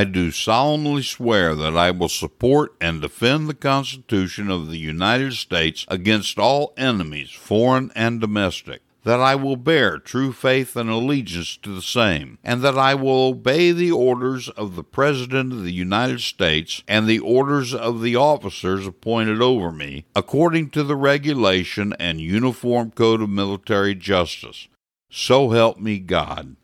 I do solemnly swear that I will support and defend the Constitution of the United States against all enemies, foreign and domestic, that I will bear true faith and allegiance to the same, and that I will obey the orders of the President of the United States and the orders of the officers appointed over me, according to the regulation and uniform code of military justice. So help me God.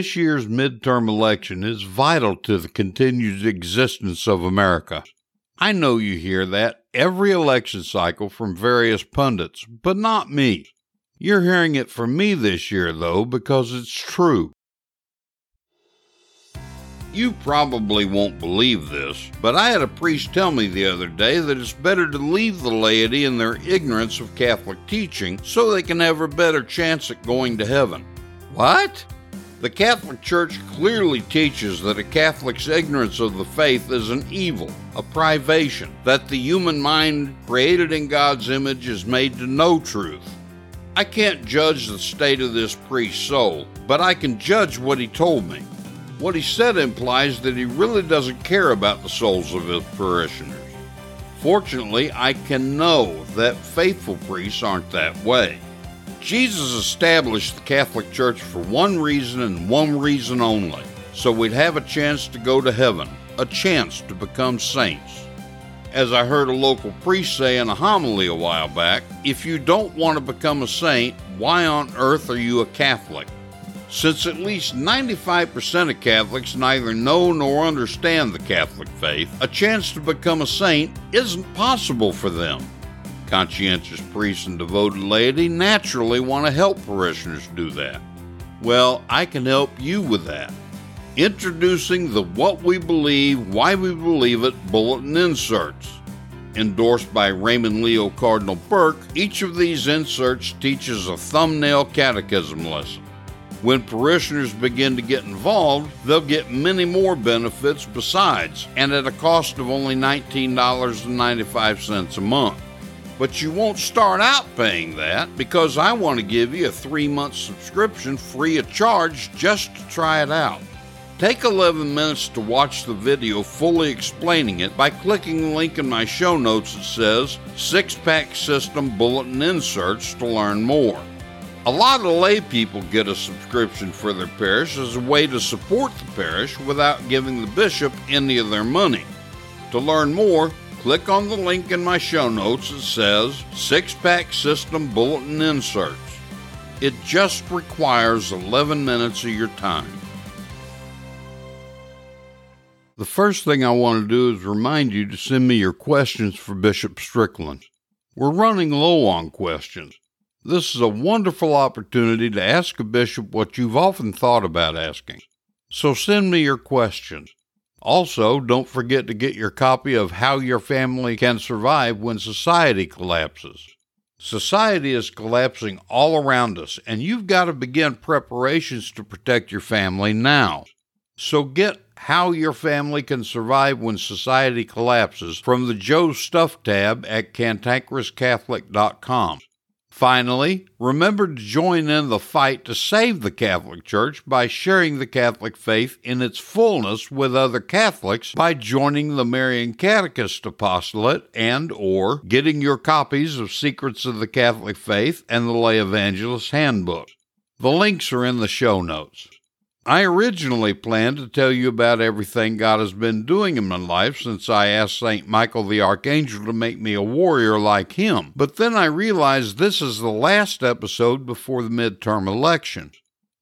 This year's midterm election is vital to the continued existence of America. I know you hear that every election cycle from various pundits, but not me. You're hearing it from me this year, though, because it's true. You probably won't believe this, but I had a priest tell me the other day that it's better to leave the laity in their ignorance of Catholic teaching so they can have a better chance at going to heaven. What? The Catholic Church clearly teaches that a Catholic's ignorance of the faith is an evil, a privation, that the human mind, created in God's image, is made to know truth. I can't judge the state of this priest's soul, but I can judge what he told me. What he said implies that he really doesn't care about the souls of his parishioners. Fortunately, I can know that faithful priests aren't that way. Jesus established the Catholic Church for one reason and one reason only so we'd have a chance to go to heaven, a chance to become saints. As I heard a local priest say in a homily a while back, if you don't want to become a saint, why on earth are you a Catholic? Since at least 95% of Catholics neither know nor understand the Catholic faith, a chance to become a saint isn't possible for them. Conscientious priests and devoted laity naturally want to help parishioners do that. Well, I can help you with that. Introducing the What We Believe, Why We Believe It bulletin inserts. Endorsed by Raymond Leo Cardinal Burke, each of these inserts teaches a thumbnail catechism lesson. When parishioners begin to get involved, they'll get many more benefits besides, and at a cost of only $19.95 a month. But you won't start out paying that because I want to give you a three month subscription free of charge just to try it out. Take 11 minutes to watch the video fully explaining it by clicking the link in my show notes that says Six Pack System Bulletin Inserts to learn more. A lot of lay people get a subscription for their parish as a way to support the parish without giving the bishop any of their money. To learn more, click on the link in my show notes that says Six Pack System Bulletin Inserts. It just requires 11 minutes of your time. The first thing I want to do is remind you to send me your questions for Bishop Strickland. We're running low on questions. This is a wonderful opportunity to ask a bishop what you've often thought about asking. So send me your questions. Also, don't forget to get your copy of How Your Family Can Survive When Society Collapses. Society is collapsing all around us, and you've got to begin preparations to protect your family now. So get how Your Family Can Survive When Society Collapses from the Joe Stuff tab at cantankerouscatholic.com. Finally, remember to join in the fight to save the Catholic Church by sharing the Catholic faith in its fullness with other Catholics by joining the Marian Catechist Apostolate and or getting your copies of Secrets of the Catholic Faith and the Lay Evangelist Handbook. The links are in the show notes. I originally planned to tell you about everything God has been doing in my life since I asked St. Michael the Archangel to make me a warrior like him. But then I realized this is the last episode before the midterm elections.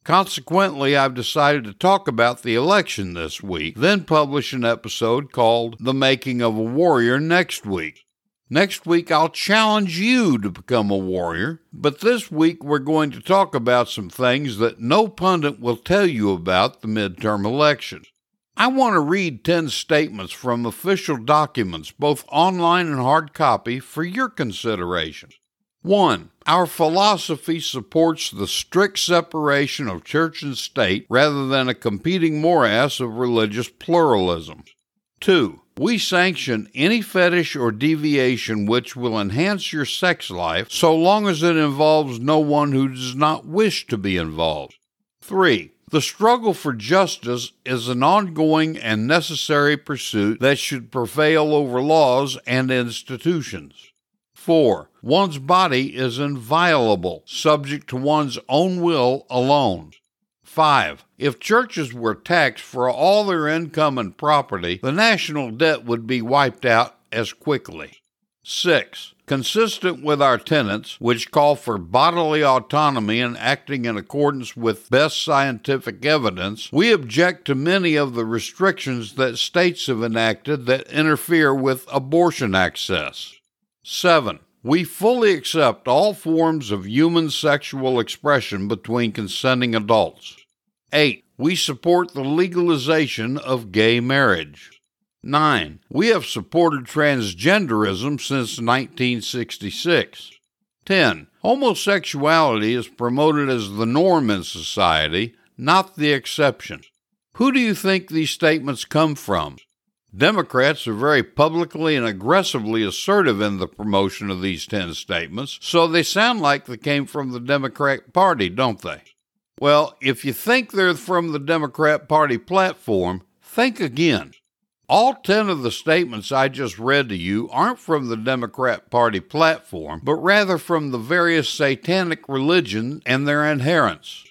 Consequently, I've decided to talk about the election this week, then publish an episode called The Making of a Warrior next week. Next week, I'll challenge you to become a warrior, but this week we're going to talk about some things that no pundit will tell you about the midterm elections. I want to read 10 statements from official documents, both online and hard copy, for your consideration. 1. Our philosophy supports the strict separation of church and state rather than a competing morass of religious pluralism. 2. We sanction any fetish or deviation which will enhance your sex life so long as it involves no one who does not wish to be involved. 3. The struggle for justice is an ongoing and necessary pursuit that should prevail over laws and institutions. 4. One's body is inviolable, subject to one's own will alone. 5. If churches were taxed for all their income and property, the national debt would be wiped out as quickly. 6. Consistent with our tenets, which call for bodily autonomy and acting in accordance with best scientific evidence, we object to many of the restrictions that states have enacted that interfere with abortion access. 7. We fully accept all forms of human sexual expression between consenting adults. 8. We support the legalization of gay marriage. 9. We have supported transgenderism since 1966. 10. Homosexuality is promoted as the norm in society, not the exception. Who do you think these statements come from? Democrats are very publicly and aggressively assertive in the promotion of these 10 statements, so they sound like they came from the Democrat Party, don't they? Well, if you think they're from the Democrat Party platform, think again. All 10 of the statements I just read to you aren't from the Democrat Party platform, but rather from the various satanic religions and their adherents.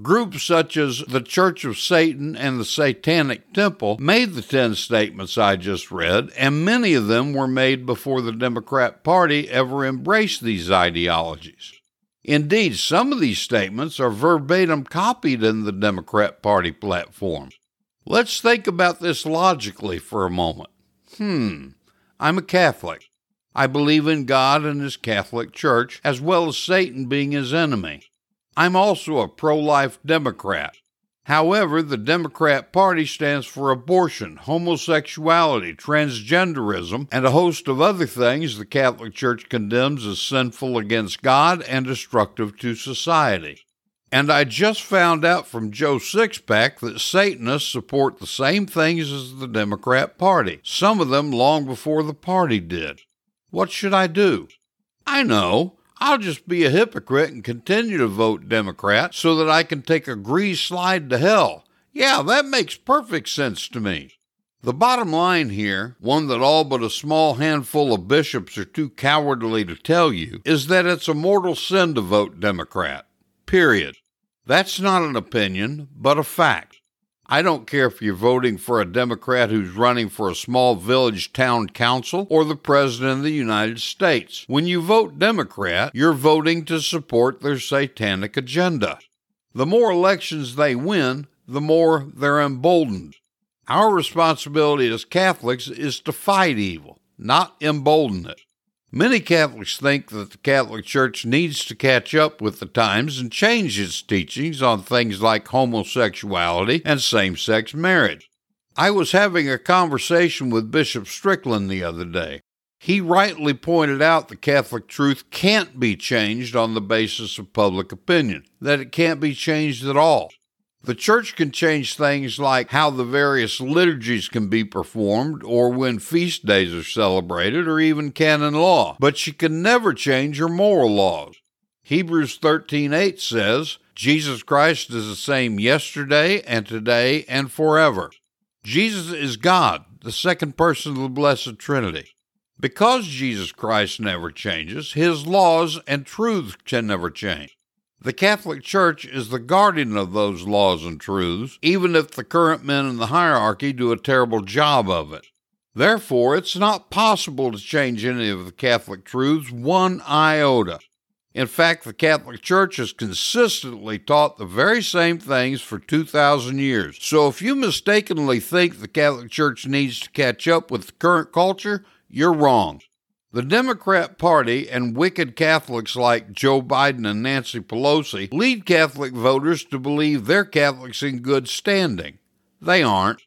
Groups such as the Church of Satan and the Satanic Temple made the 10 statements I just read, and many of them were made before the Democrat Party ever embraced these ideologies. Indeed, some of these statements are verbatim copied in the Democrat Party platform. Let's think about this logically for a moment. Hmm, I'm a Catholic. I believe in God and His Catholic Church, as well as Satan being his enemy. I'm also a pro life Democrat. However, the Democrat Party stands for abortion, homosexuality, transgenderism, and a host of other things the Catholic Church condemns as sinful against God and destructive to society. And I just found out from Joe Sixpack that Satanists support the same things as the Democrat Party, some of them long before the party did. What should I do? I know. I'll just be a hypocrite and continue to vote Democrat so that I can take a grease slide to hell. Yeah, that makes perfect sense to me. The bottom line here, one that all but a small handful of bishops are too cowardly to tell you, is that it's a mortal sin to vote Democrat. Period. That's not an opinion, but a fact. I don't care if you're voting for a Democrat who's running for a small village town council or the President of the United States. When you vote Democrat, you're voting to support their satanic agenda. The more elections they win, the more they're emboldened. Our responsibility as Catholics is to fight evil, not embolden it. Many Catholics think that the Catholic Church needs to catch up with the times and change its teachings on things like homosexuality and same sex marriage. I was having a conversation with Bishop Strickland the other day. He rightly pointed out the Catholic truth can't be changed on the basis of public opinion, that it can't be changed at all. The church can change things like how the various liturgies can be performed, or when feast days are celebrated, or even canon law, but she can never change her moral laws. Hebrews 13:8 says, Jesus Christ is the same yesterday and today and forever. Jesus is God, the second person of the Blessed Trinity. Because Jesus Christ never changes, his laws and truths can never change. The Catholic Church is the guardian of those laws and truths, even if the current men in the hierarchy do a terrible job of it. Therefore, it's not possible to change any of the Catholic truths one iota. In fact, the Catholic Church has consistently taught the very same things for 2,000 years. So if you mistakenly think the Catholic Church needs to catch up with the current culture, you're wrong. The Democrat Party and wicked Catholics like Joe Biden and Nancy Pelosi lead Catholic voters to believe they're Catholics in good standing. They aren't.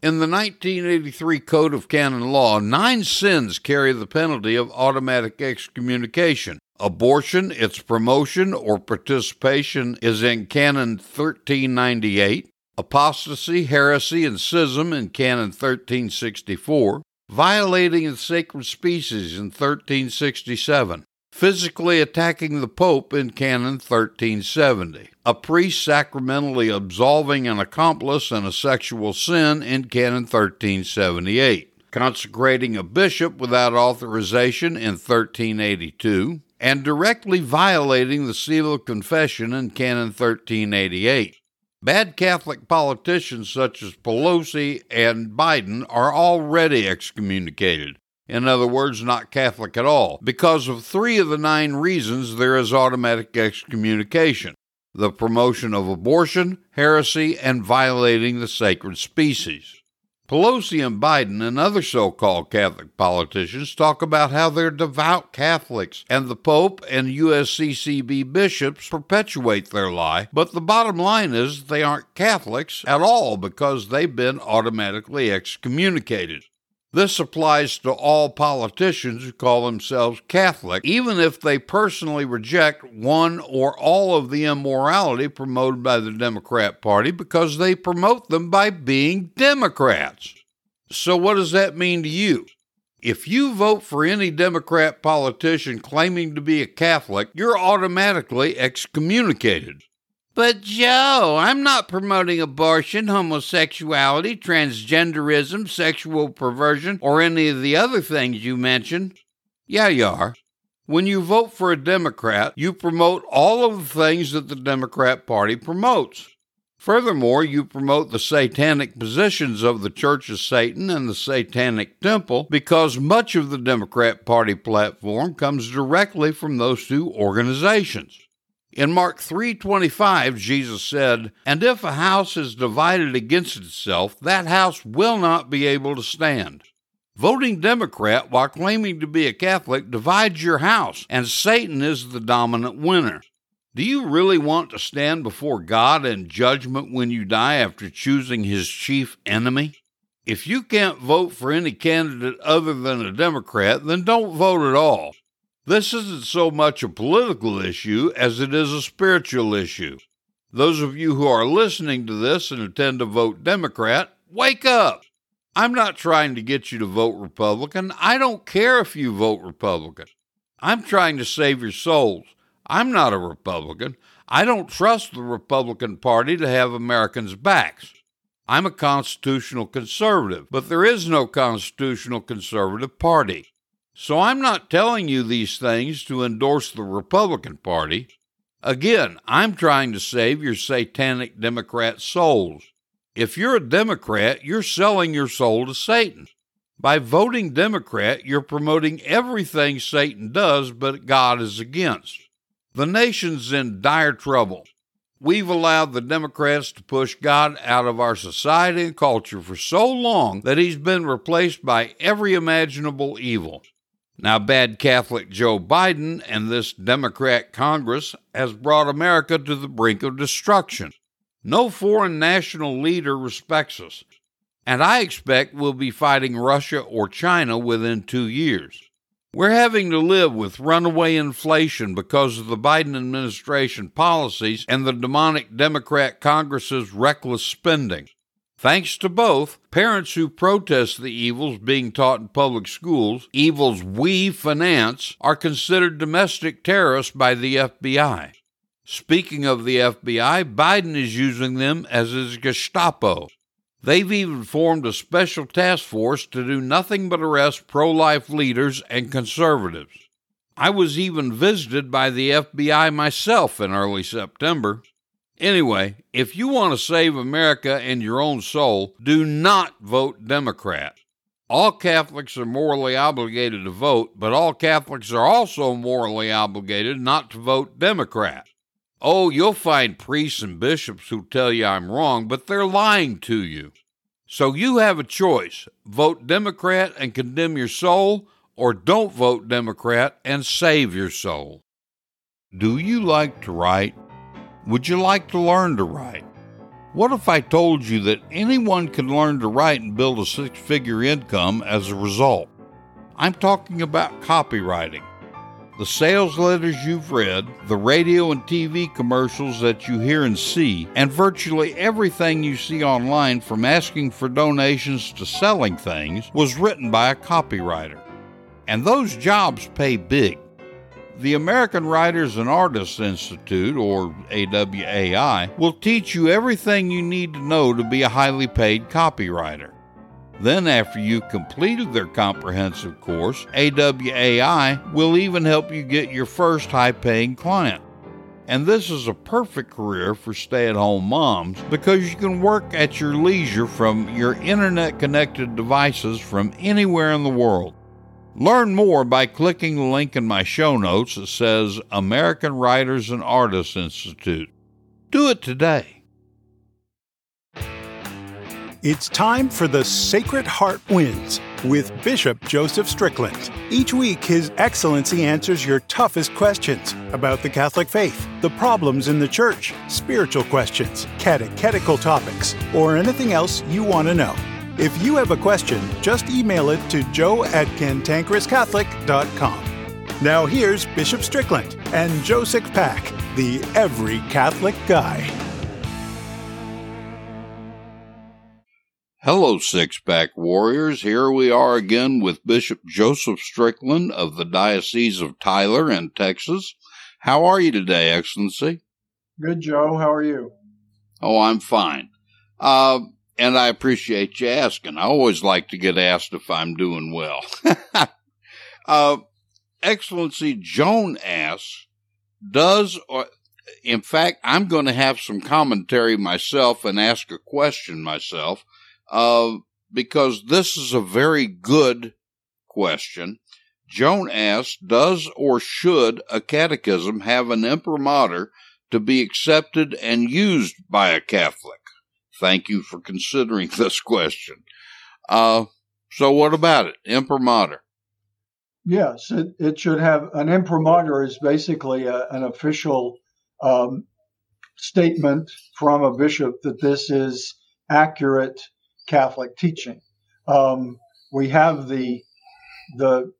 In the 1983 Code of Canon Law, nine sins carry the penalty of automatic excommunication. Abortion, its promotion or participation is in Canon 1398. Apostasy, heresy, and schism in Canon 1364 violating the sacred species in 1367, physically attacking the Pope in Canon 1370, a priest sacramentally absolving an accomplice in a sexual sin in Canon 1378, consecrating a bishop without authorization in 1382, and directly violating the seal of confession in Canon 1388. Bad Catholic politicians such as Pelosi and Biden are already excommunicated. In other words, not Catholic at all. Because of three of the nine reasons there is automatic excommunication the promotion of abortion, heresy, and violating the sacred species. Pelosi and Biden and other so called Catholic politicians talk about how they're devout Catholics, and the Pope and USCCB bishops perpetuate their lie, but the bottom line is they aren't Catholics at all because they've been automatically excommunicated. This applies to all politicians who call themselves Catholic, even if they personally reject one or all of the immorality promoted by the Democrat Party because they promote them by being Democrats. So, what does that mean to you? If you vote for any Democrat politician claiming to be a Catholic, you're automatically excommunicated. But, Joe, I'm not promoting abortion, homosexuality, transgenderism, sexual perversion, or any of the other things you mentioned. Yeah, you are. When you vote for a Democrat, you promote all of the things that the Democrat Party promotes. Furthermore, you promote the satanic positions of the Church of Satan and the Satanic Temple because much of the Democrat Party platform comes directly from those two organizations. In Mark 3:25 Jesus said, "And if a house is divided against itself, that house will not be able to stand." Voting Democrat while claiming to be a Catholic divides your house, and Satan is the dominant winner. Do you really want to stand before God in judgment when you die after choosing his chief enemy? If you can't vote for any candidate other than a Democrat, then don't vote at all. This isn't so much a political issue as it is a spiritual issue. Those of you who are listening to this and intend to vote Democrat, wake up! I'm not trying to get you to vote Republican. I don't care if you vote Republican. I'm trying to save your souls. I'm not a Republican. I don't trust the Republican Party to have Americans' backs. I'm a constitutional conservative, but there is no constitutional conservative party. So I'm not telling you these things to endorse the Republican Party. Again, I'm trying to save your satanic Democrat souls. If you're a Democrat, you're selling your soul to Satan. By voting Democrat, you're promoting everything Satan does, but God is against. The nation's in dire trouble. We've allowed the Democrats to push God out of our society and culture for so long that he's been replaced by every imaginable evil. Now, bad Catholic Joe Biden and this Democrat Congress has brought America to the brink of destruction. No foreign national leader respects us, and I expect we'll be fighting Russia or China within two years. We're having to live with runaway inflation because of the Biden administration policies and the demonic Democrat Congress's reckless spending. Thanks to both, parents who protest the evils being taught in public schools, evils we finance, are considered domestic terrorists by the FBI. Speaking of the FBI, Biden is using them as his Gestapo. They've even formed a special task force to do nothing but arrest pro life leaders and conservatives. I was even visited by the FBI myself in early September. Anyway, if you want to save America and your own soul, do not vote Democrat. All Catholics are morally obligated to vote, but all Catholics are also morally obligated not to vote Democrat. Oh, you'll find priests and bishops who tell you I'm wrong, but they're lying to you. So you have a choice vote Democrat and condemn your soul, or don't vote Democrat and save your soul. Do you like to write? Would you like to learn to write? What if I told you that anyone can learn to write and build a six figure income as a result? I'm talking about copywriting. The sales letters you've read, the radio and TV commercials that you hear and see, and virtually everything you see online from asking for donations to selling things was written by a copywriter. And those jobs pay big. The American Writers and Artists Institute, or AWAI, will teach you everything you need to know to be a highly paid copywriter. Then, after you've completed their comprehensive course, AWAI will even help you get your first high paying client. And this is a perfect career for stay at home moms because you can work at your leisure from your internet connected devices from anywhere in the world. Learn more by clicking the link in my show notes that says American Writers and Artists Institute. Do it today. It's time for the Sacred Heart Wins with Bishop Joseph Strickland. Each week, His Excellency answers your toughest questions about the Catholic faith, the problems in the Church, spiritual questions, catechetical topics, or anything else you want to know. If you have a question, just email it to joe at cantankerouscatholic.com. Now here's Bishop Strickland and Joe Pack, the Every Catholic Guy. Hello, Six Pack Warriors. Here we are again with Bishop Joseph Strickland of the Diocese of Tyler in Texas. How are you today, Excellency? Good, Joe. How are you? Oh, I'm fine. Uh, and I appreciate you asking. I always like to get asked if I'm doing well. uh, Excellency Joan asks, does or in fact, I'm going to have some commentary myself and ask a question myself, uh, because this is a very good question. Joan asks, does or should a catechism have an imprimatur to be accepted and used by a Catholic? Thank you for considering this question. Uh, so what about it? Imprimatur. Yes, it, it should have an imprimatur is basically a, an official um, statement from a bishop that this is accurate Catholic teaching. Um, we have the the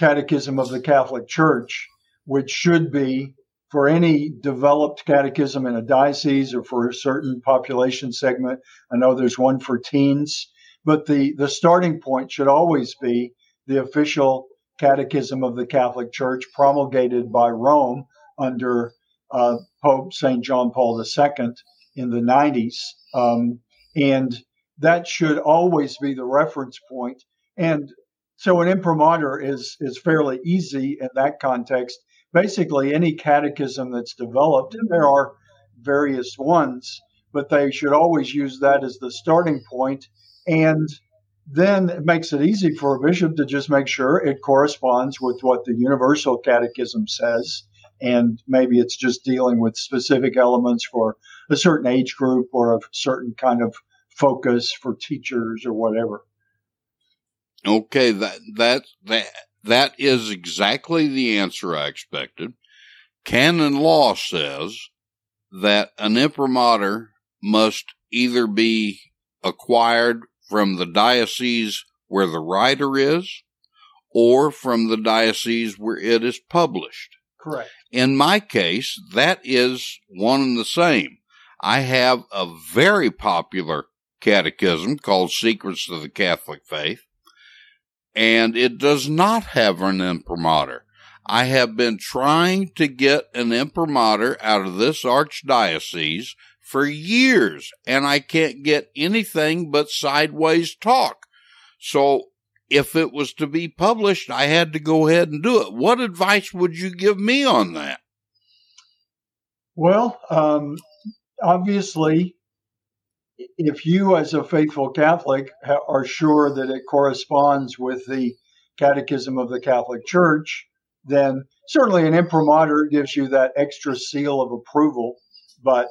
Catechism of the Catholic Church, which should be for any developed catechism in a diocese or for a certain population segment. I know there's one for teens, but the, the starting point should always be the official Catechism of the Catholic Church promulgated by Rome under uh, Pope St. John Paul II in the 90s. Um, and that should always be the reference point. And so an imprimatur is, is fairly easy in that context. Basically, any catechism that's developed, and there are various ones, but they should always use that as the starting point. And then it makes it easy for a bishop to just make sure it corresponds with what the Universal Catechism says. And maybe it's just dealing with specific elements for a certain age group or a certain kind of focus for teachers or whatever. Okay, that that that that is exactly the answer I expected. Canon law says that an imprimatur must either be acquired from the diocese where the writer is or from the diocese where it is published. Correct. In my case, that is one and the same. I have a very popular catechism called Secrets of the Catholic Faith, and it does not have an imprimatur. I have been trying to get an imprimatur out of this archdiocese for years, and I can't get anything but sideways talk. So if it was to be published, I had to go ahead and do it. What advice would you give me on that? Well, um, obviously, if you, as a faithful Catholic, are sure that it corresponds with the Catechism of the Catholic Church, then certainly an imprimatur gives you that extra seal of approval. But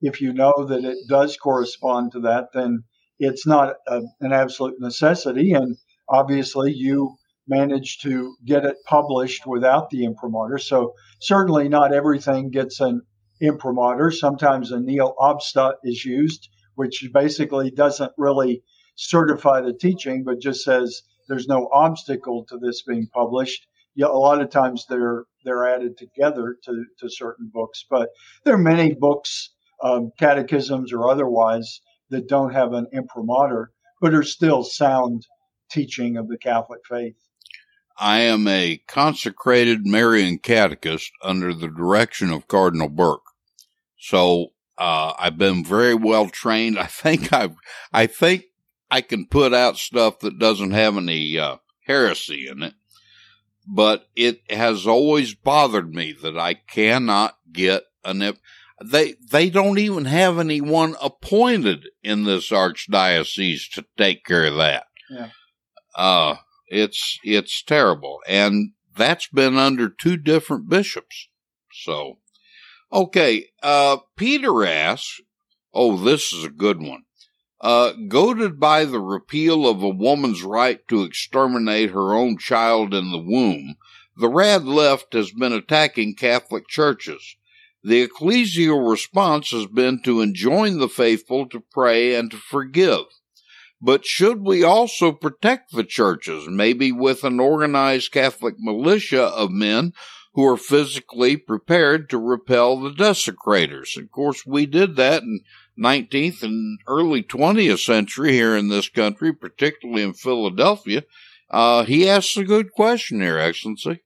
if you know that it does correspond to that, then it's not a, an absolute necessity. And obviously, you managed to get it published without the imprimatur. So certainly not everything gets an imprimatur. Sometimes a nihil obstat is used, which basically doesn't really certify the teaching, but just says there's no obstacle to this being published. Yeah, a lot of times they're they're added together to, to certain books, but there are many books, um, catechisms or otherwise, that don't have an imprimatur, but are still sound teaching of the Catholic faith. I am a consecrated Marian catechist under the direction of Cardinal Burke. So uh, I've been very well trained. I think I, I think I can put out stuff that doesn't have any uh, heresy in it. But it has always bothered me that I cannot get an. They they don't even have anyone appointed in this archdiocese to take care of that. Yeah. Uh, it's it's terrible, and that's been under two different bishops. So Okay, uh, Peter asks, oh, this is a good one. Uh, goaded by the repeal of a woman's right to exterminate her own child in the womb, the rad left has been attacking Catholic churches. The ecclesial response has been to enjoin the faithful to pray and to forgive. But should we also protect the churches, maybe with an organized Catholic militia of men who are physically prepared to repel the desecrators. Of course, we did that in 19th and early 20th century here in this country, particularly in Philadelphia. Uh, he asks a good question here, Excellency.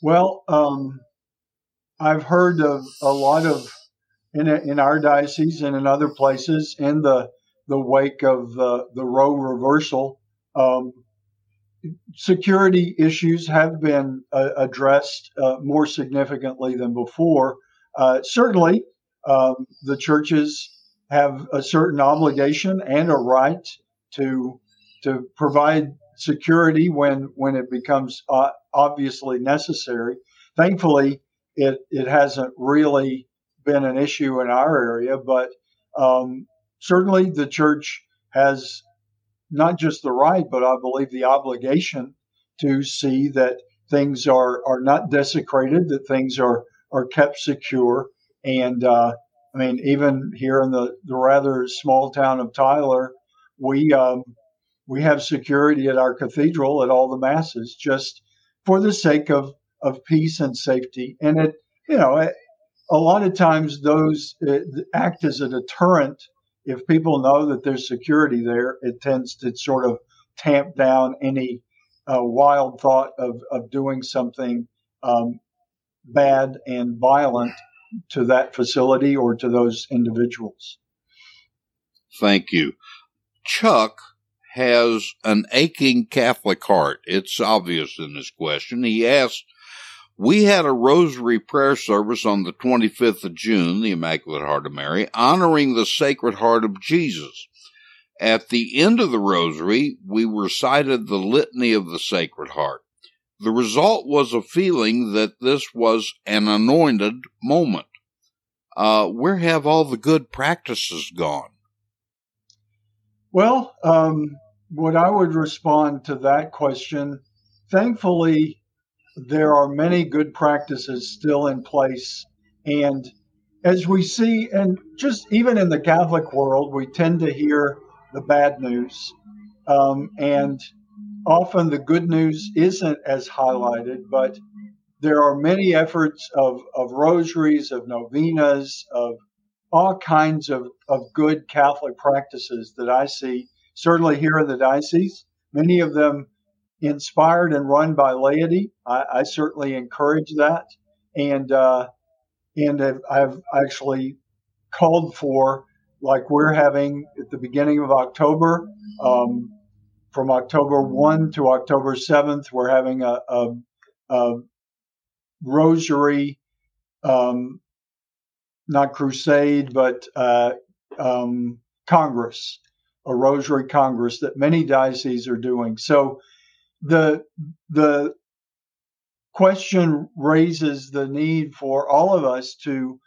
Well, um, I've heard of a lot of in in our diocese and in other places in the the wake of the the Roe reversal. Um, security issues have been uh, addressed uh, more significantly than before. Uh, certainly, um, the churches have a certain obligation and a right to to provide security when when it becomes uh, obviously necessary. Thankfully, it it hasn't really been an issue in our area, but um, certainly the church has not just the right, but I believe the obligation to see that things are, are not desecrated, that things are, are kept secure. And uh, I mean, even here in the, the rather small town of Tyler, we um, we have security at our cathedral at all the masses, just for the sake of of peace and safety. And it, you know, a lot of times those uh, act as a deterrent if people know that there's security there, it tends to sort of tamp down any a wild thought of, of doing something um, bad and violent to that facility or to those individuals. Thank you. Chuck has an aching Catholic heart. It's obvious in this question. He asks, we had a rosary prayer service on the 25th of June, the Immaculate Heart of Mary, honoring the Sacred Heart of Jesus. At the end of the rosary, we recited the litany of the Sacred Heart. The result was a feeling that this was an anointed moment. Uh, where have all the good practices gone? Well, um, what I would respond to that question, thankfully, there are many good practices still in place. And as we see, and just even in the Catholic world, we tend to hear the bad news. Um, and often the good news isn't as highlighted, but there are many efforts of, of rosaries, of novenas, of all kinds of, of good Catholic practices that I see, certainly here in the diocese, many of them inspired and run by laity. I, I certainly encourage that. And, uh, and I've, I've actually called for, like we're having at the beginning of October, um, from October 1 to October 7th, we're having a, a, a rosary, um, not crusade, but uh, um, Congress, a rosary Congress that many dioceses are doing. So the the question raises the need for all of us to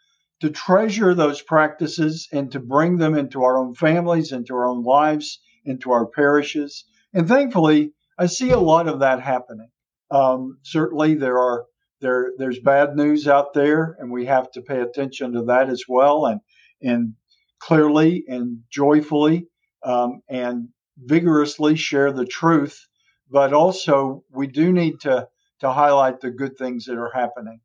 to treasure those practices and to bring them into our own families, into our own lives, into our parishes. And thankfully, I see a lot of that happening. Um, certainly, there are there there's bad news out there, and we have to pay attention to that as well, and and clearly and joyfully um, and vigorously share the truth but also we do need to to highlight the good things that are happening.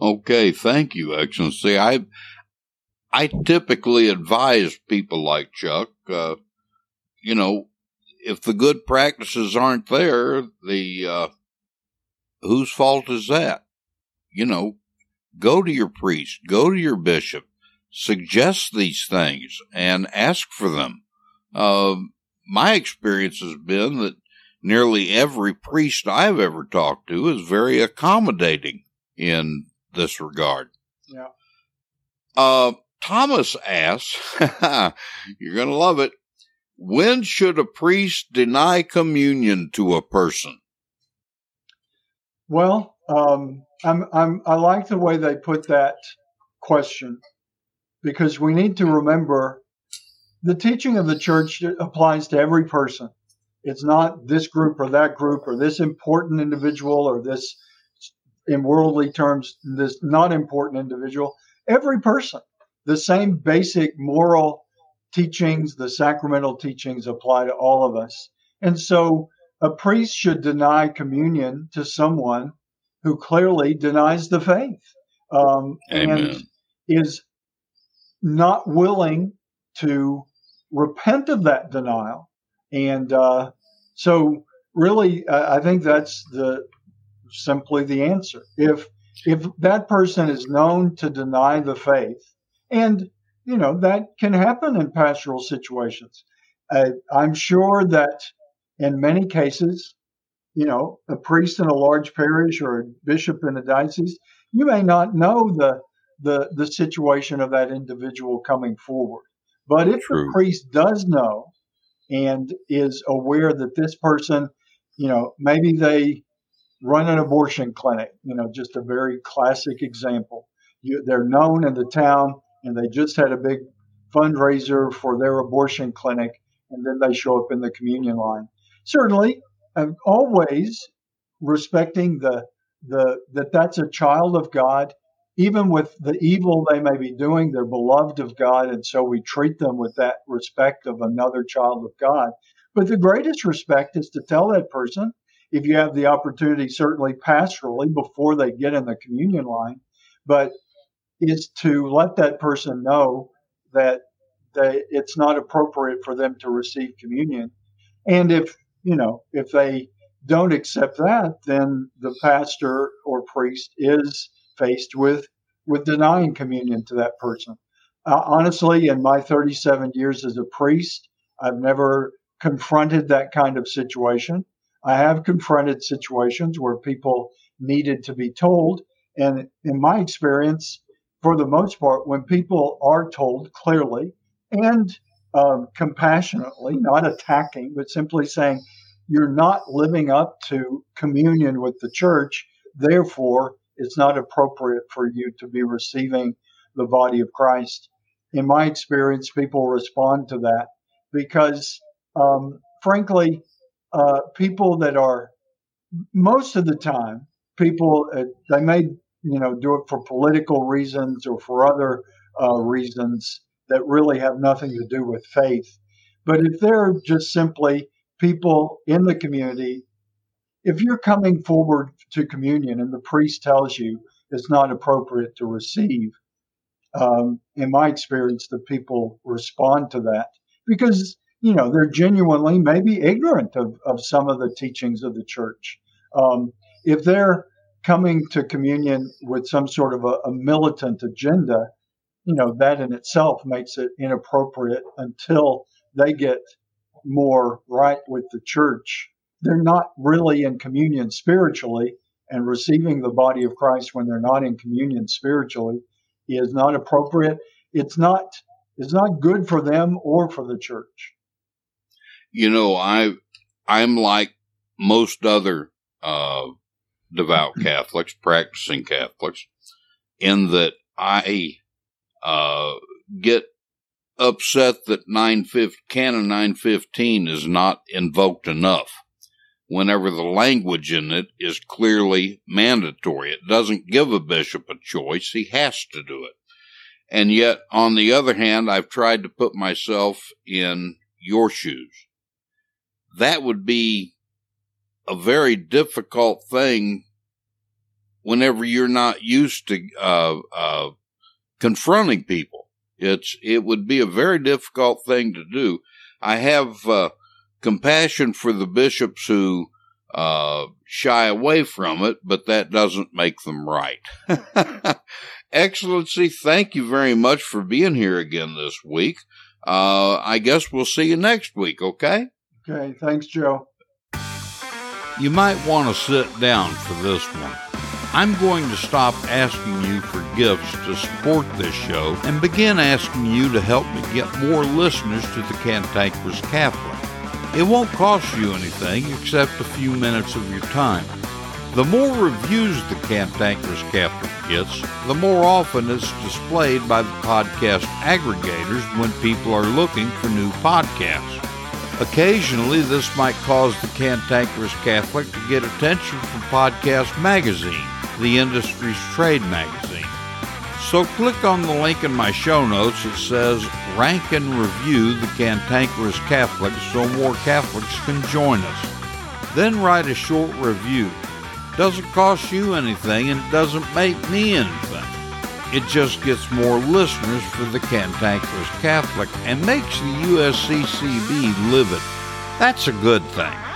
Okay, thank you, Excellency. I I typically advise people like Chuck, uh, you know, if the good practices aren't there, the uh, whose fault is that? You know, go to your priest, go to your bishop, suggest these things, and ask for them. Uh, my experience has been that nearly every priest I've ever talked to is very accommodating in this regard. Yeah. Uh, Thomas asks, you're going to love it. When should a priest deny communion to a person? Well, um, I'm, I'm, I like the way they put that question because we need to remember the teaching of the church applies to every person. It's not this group or that group or this important individual or this, in worldly terms, this not important individual. Every person, the same basic moral teachings, the sacramental teachings apply to all of us. And so a priest should deny communion to someone who clearly denies the faith um, and is not willing to repent of that denial and uh, so, really, uh, I think that's the simply the answer. If if that person is known to deny the faith, and you know that can happen in pastoral situations, uh, I'm sure that in many cases, you know, a priest in a large parish or a bishop in a diocese, you may not know the the the situation of that individual coming forward. But if True. the priest does know and is aware that this person, you know, maybe they run an abortion clinic, you know, just a very classic example. You, they're known in the town and they just had a big fundraiser for their abortion clinic and then they show up in the communion line. Certainly, I'm always respecting the the that that's a child of God even with the evil they may be doing, they're beloved of God, and so we treat them with that respect of another child of God. But the greatest respect is to tell that person, if you have the opportunity, certainly pastorally, before they get in the communion line, but is to let that person know that they, it's not appropriate for them to receive communion. And if, you know, if they don't accept that, then the pastor or priest is faced with with denying communion to that person. Uh, honestly, in my 37 years as a priest, I've never confronted that kind of situation. I have confronted situations where people needed to be told. And in my experience, for the most part, when people are told clearly and um, compassionately, not attacking, but simply saying, you're not living up to communion with the church, therefore, it's not appropriate for you to be receiving the body of Christ. In my experience, people respond to that because, um, frankly, uh, people that are most of the time, people uh, they may you know do it for political reasons or for other uh, reasons that really have nothing to do with faith. But if they're just simply people in the community, if you're coming forward to communion and the priest tells you it's not appropriate to receive, um, in my experience, the people respond to that because you know they're genuinely maybe ignorant of, of some of the teachings of the church. Um, if they're coming to communion with some sort of a, a militant agenda, you know that in itself makes it inappropriate until they get more right with the church. They're not really in communion spiritually, and receiving the body of Christ when they're not in communion spiritually is not appropriate. It's not it's not good for them or for the church. You know, I I'm like most other uh, devout Catholics, practicing Catholics, in that I uh, get upset that 950, Canon 915 is not invoked enough whenever the language in it is clearly mandatory. It doesn't give a bishop a choice. He has to do it. And yet, on the other hand, I've tried to put myself in your shoes. That would be a very difficult thing whenever you're not used to uh, uh, confronting people. It's it would be a very difficult thing to do. I have uh, compassion for the bishops who uh, shy away from it, but that doesn't make them right. Excellency, thank you very much for being here again this week. Uh, I guess we'll see you next week, okay? Okay, thanks, Joe. You might want to sit down for this one. I'm going to stop asking you for gifts to support this show and begin asking you to help me get more listeners to the Cantankerous Catholic. It won't cost you anything except a few minutes of your time. The more reviews the Cantankerous Catholic gets, the more often it's displayed by the podcast aggregators when people are looking for new podcasts. Occasionally, this might cause the Cantankerous Catholic to get attention from Podcast Magazine the industry's trade magazine. So click on the link in my show notes that says Rank and Review the Cantankerous Catholic so more Catholics can join us. Then write a short review. Doesn't cost you anything and it doesn't make me anything. It just gets more listeners for the Cantankerous Catholic and makes the USCCB livid. That's a good thing.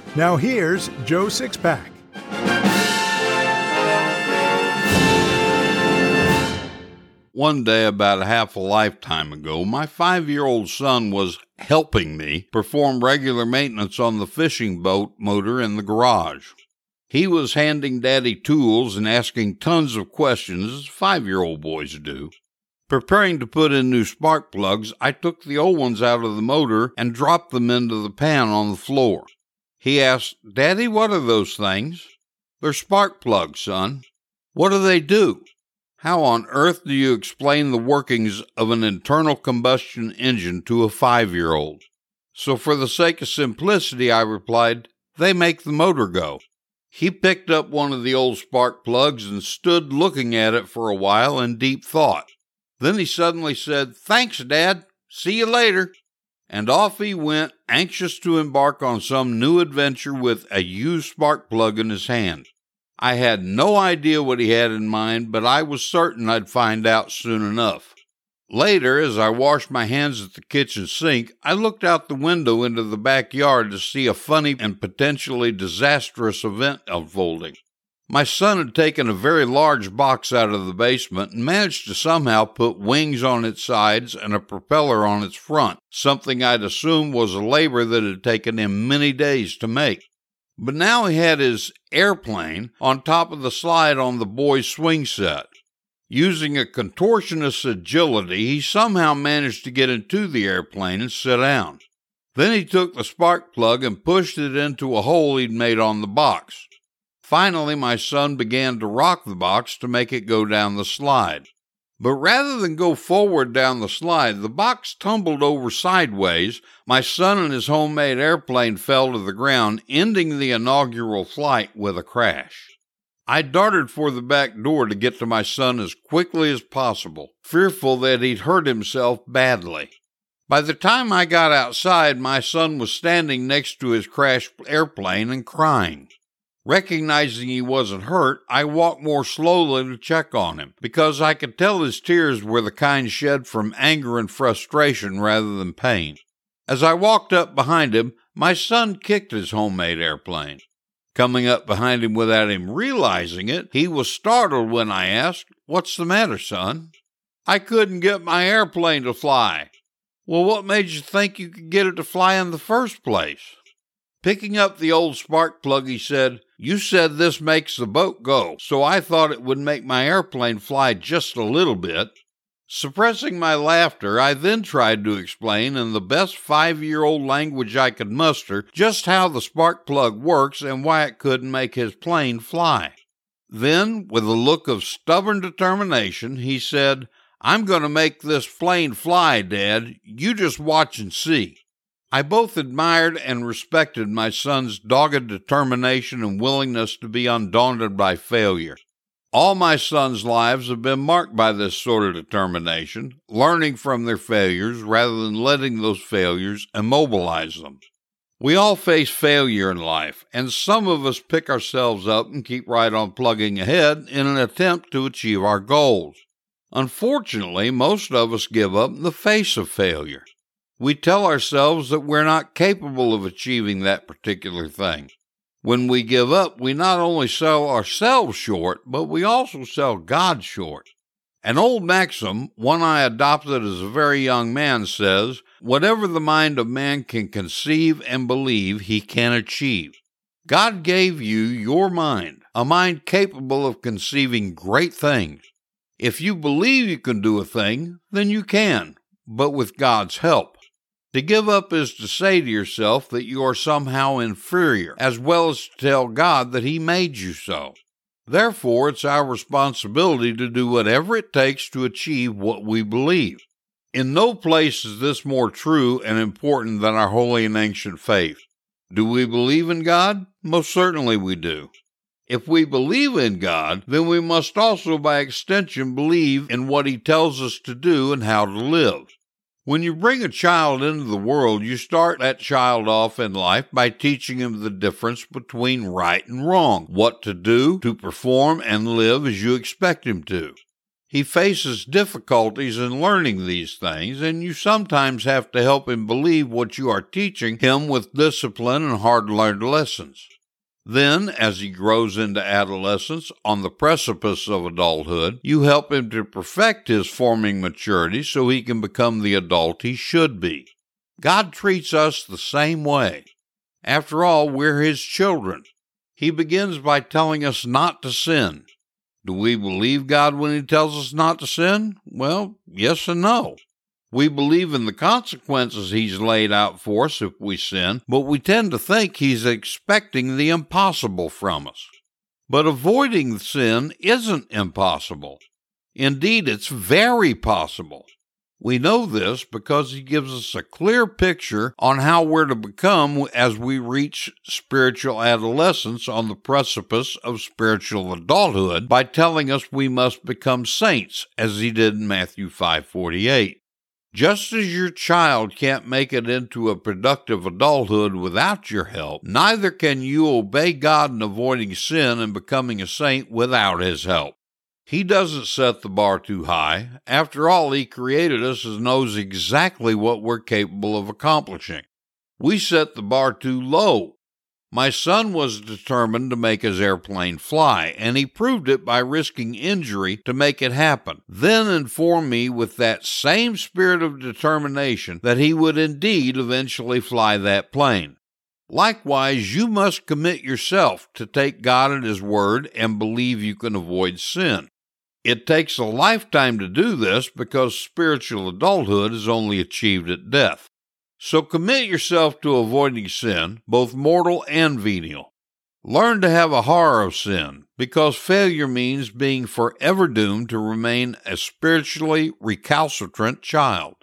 now here's Joe Sixpack. One day, about half a lifetime ago, my five year old son was helping me perform regular maintenance on the fishing boat motor in the garage. He was handing Daddy tools and asking tons of questions, as five year old boys do. Preparing to put in new spark plugs, I took the old ones out of the motor and dropped them into the pan on the floor. He asked, Daddy, what are those things? They're spark plugs, son. What do they do? How on earth do you explain the workings of an internal combustion engine to a five year old? So, for the sake of simplicity, I replied, they make the motor go. He picked up one of the old spark plugs and stood looking at it for a while in deep thought. Then he suddenly said, Thanks, Dad. See you later. And off he went, anxious to embark on some new adventure with a used spark plug in his hand. I had no idea what he had in mind, but I was certain I'd find out soon enough. Later, as I washed my hands at the kitchen sink, I looked out the window into the backyard to see a funny and potentially disastrous event unfolding. My son had taken a very large box out of the basement and managed to somehow put wings on its sides and a propeller on its front, something I'd assumed was a labor that had taken him many days to make. But now he had his airplane on top of the slide on the boy's swing set. Using a contortionist's agility, he somehow managed to get into the airplane and sit down. Then he took the spark plug and pushed it into a hole he'd made on the box. Finally, my son began to rock the box to make it go down the slide. But rather than go forward down the slide, the box tumbled over sideways. My son and his homemade airplane fell to the ground, ending the inaugural flight with a crash. I darted for the back door to get to my son as quickly as possible, fearful that he'd hurt himself badly. By the time I got outside, my son was standing next to his crashed airplane and crying. Recognizing he wasn't hurt, I walked more slowly to check on him, because I could tell his tears were the kind shed from anger and frustration rather than pain. As I walked up behind him, my son kicked his homemade airplane. Coming up behind him without him realizing it, he was startled when I asked, What's the matter, son? I couldn't get my airplane to fly. Well, what made you think you could get it to fly in the first place? Picking up the old spark plug, he said, You said this makes the boat go, so I thought it would make my airplane fly just a little bit. Suppressing my laughter, I then tried to explain in the best five year old language I could muster just how the spark plug works and why it couldn't make his plane fly. Then, with a look of stubborn determination, he said, I'm going to make this plane fly, Dad. You just watch and see. I both admired and respected my son's dogged determination and willingness to be undaunted by failure. All my sons' lives have been marked by this sort of determination, learning from their failures rather than letting those failures immobilize them. We all face failure in life, and some of us pick ourselves up and keep right on plugging ahead in an attempt to achieve our goals. Unfortunately, most of us give up in the face of failure we tell ourselves that we're not capable of achieving that particular thing. When we give up, we not only sell ourselves short, but we also sell God short. An old maxim, one I adopted as a very young man, says, Whatever the mind of man can conceive and believe, he can achieve. God gave you your mind, a mind capable of conceiving great things. If you believe you can do a thing, then you can, but with God's help. To give up is to say to yourself that you are somehow inferior, as well as to tell God that He made you so. Therefore, it's our responsibility to do whatever it takes to achieve what we believe. In no place is this more true and important than our holy and ancient faith. Do we believe in God? Most certainly we do. If we believe in God, then we must also, by extension, believe in what He tells us to do and how to live. When you bring a child into the world, you start that child off in life by teaching him the difference between right and wrong, what to do, to perform and live as you expect him to. He faces difficulties in learning these things, and you sometimes have to help him believe what you are teaching him with discipline and hard learned lessons. Then, as he grows into adolescence on the precipice of adulthood, you help him to perfect his forming maturity so he can become the adult he should be. God treats us the same way. After all, we're his children. He begins by telling us not to sin. Do we believe God when he tells us not to sin? Well, yes and no. We believe in the consequences he's laid out for us if we sin, but we tend to think he's expecting the impossible from us. But avoiding sin isn't impossible. Indeed, it's very possible. We know this because he gives us a clear picture on how we're to become as we reach spiritual adolescence on the precipice of spiritual adulthood by telling us we must become saints as he did in Matthew 5:48. Just as your child can't make it into a productive adulthood without your help, neither can you obey God in avoiding sin and becoming a saint without His help. He doesn't set the bar too high. After all, He created us and knows exactly what we're capable of accomplishing. We set the bar too low. My son was determined to make his airplane fly, and he proved it by risking injury to make it happen. Then informed me with that same spirit of determination that he would indeed eventually fly that plane. Likewise, you must commit yourself to take God at His word and believe you can avoid sin. It takes a lifetime to do this because spiritual adulthood is only achieved at death. So commit yourself to avoiding sin, both mortal and venial. Learn to have a horror of sin, because failure means being forever doomed to remain a spiritually recalcitrant child.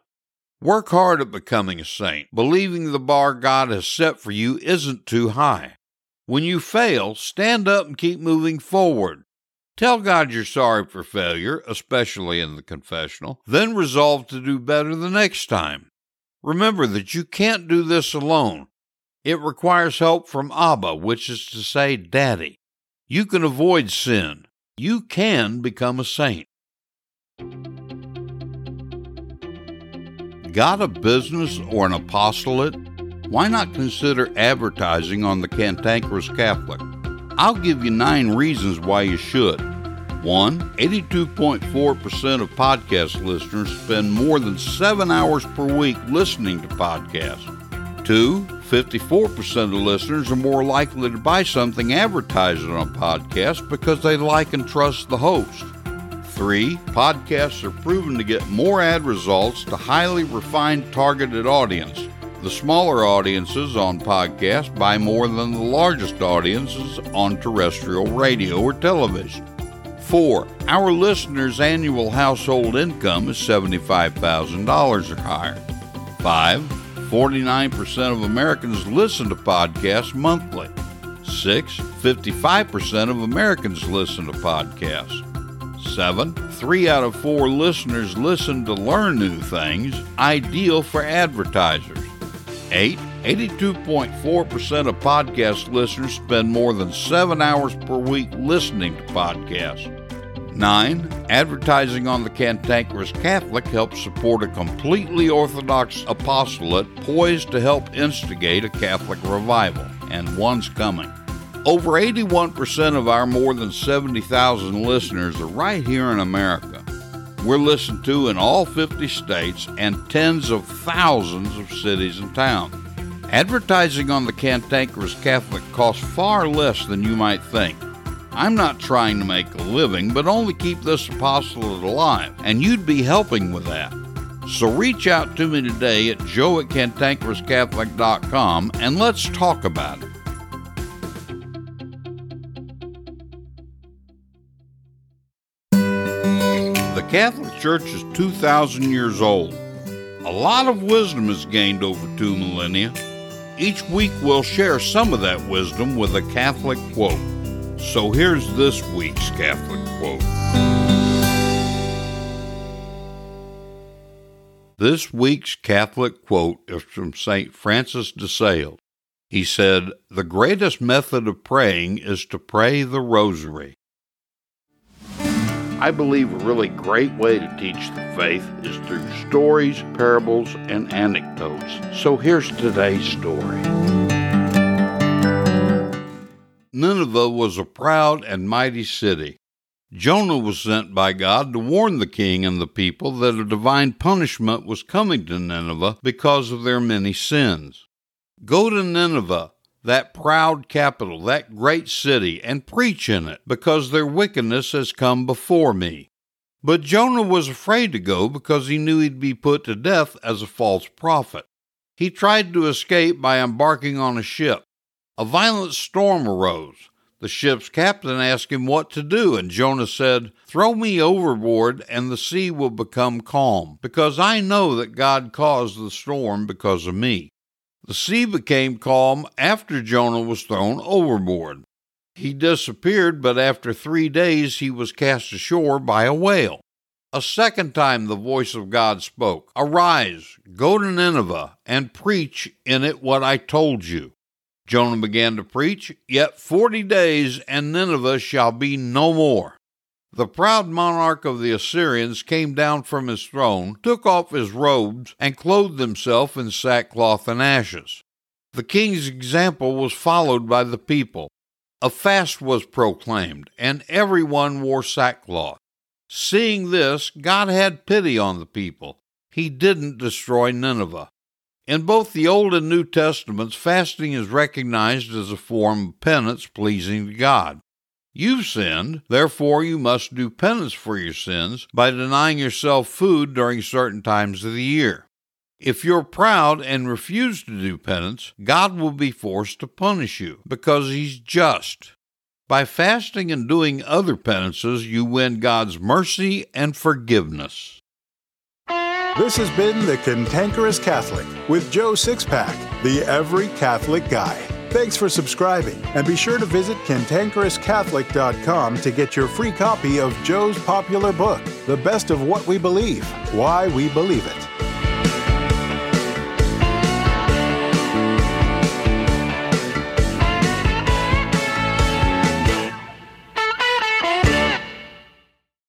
Work hard at becoming a saint, believing the bar God has set for you isn't too high. When you fail, stand up and keep moving forward. Tell God you're sorry for failure, especially in the confessional, then resolve to do better the next time. Remember that you can't do this alone. It requires help from Abba, which is to say, Daddy. You can avoid sin. You can become a saint. Got a business or an apostolate? Why not consider advertising on the Cantankerous Catholic? I'll give you nine reasons why you should. 1. 82.4% of podcast listeners spend more than seven hours per week listening to podcasts. 2. 54% of listeners are more likely to buy something advertised on a podcast because they like and trust the host. 3. Podcasts are proven to get more ad results to highly refined targeted audience. The smaller audiences on podcasts buy more than the largest audiences on terrestrial radio or television. Four, our listeners' annual household income is $75,000 or higher. Five, 49% of Americans listen to podcasts monthly. Six, 55% of Americans listen to podcasts. Seven, three out of four listeners listen to learn new things, ideal for advertisers. Eight, 82.4% of podcast listeners spend more than seven hours per week listening to podcasts. 9. Advertising on the Cantankerous Catholic helps support a completely Orthodox apostolate poised to help instigate a Catholic revival, and one's coming. Over 81% of our more than 70,000 listeners are right here in America. We're listened to in all 50 states and tens of thousands of cities and towns. Advertising on the Cantankerous Catholic costs far less than you might think. I'm not trying to make a living, but only keep this apostolate alive, and you'd be helping with that. So reach out to me today at joe at cantankerouscatholic.com and let's talk about it. The Catholic Church is 2,000 years old. A lot of wisdom is gained over two millennia. Each week we'll share some of that wisdom with a Catholic quote. So here's this week's Catholic quote. This week's Catholic quote is from St. Francis de Sales. He said, The greatest method of praying is to pray the rosary. I believe a really great way to teach the faith is through stories, parables, and anecdotes. So here's today's story. Nineveh was a proud and mighty city. Jonah was sent by God to warn the king and the people that a divine punishment was coming to Nineveh because of their many sins. Go to Nineveh, that proud capital, that great city, and preach in it, because their wickedness has come before me. But Jonah was afraid to go because he knew he'd be put to death as a false prophet. He tried to escape by embarking on a ship. A violent storm arose. The ship's captain asked him what to do, and Jonah said, Throw me overboard, and the sea will become calm, because I know that God caused the storm because of me. The sea became calm after Jonah was thrown overboard. He disappeared, but after three days he was cast ashore by a whale. A second time the voice of God spoke Arise, go to Nineveh, and preach in it what I told you. Jonah began to preach, Yet forty days, and Nineveh shall be no more. The proud monarch of the Assyrians came down from his throne, took off his robes, and clothed himself in sackcloth and ashes. The king's example was followed by the people. A fast was proclaimed, and everyone wore sackcloth. Seeing this, God had pity on the people. He didn't destroy Nineveh. In both the Old and New Testaments, fasting is recognized as a form of penance pleasing to God. You've sinned, therefore you must do penance for your sins by denying yourself food during certain times of the year. If you're proud and refuse to do penance, God will be forced to punish you because He's just. By fasting and doing other penances, you win God's mercy and forgiveness. This has been The Cantankerous Catholic with Joe Sixpack, the Every Catholic Guy. Thanks for subscribing, and be sure to visit cantankerouscatholic.com to get your free copy of Joe's popular book, The Best of What We Believe Why We Believe It.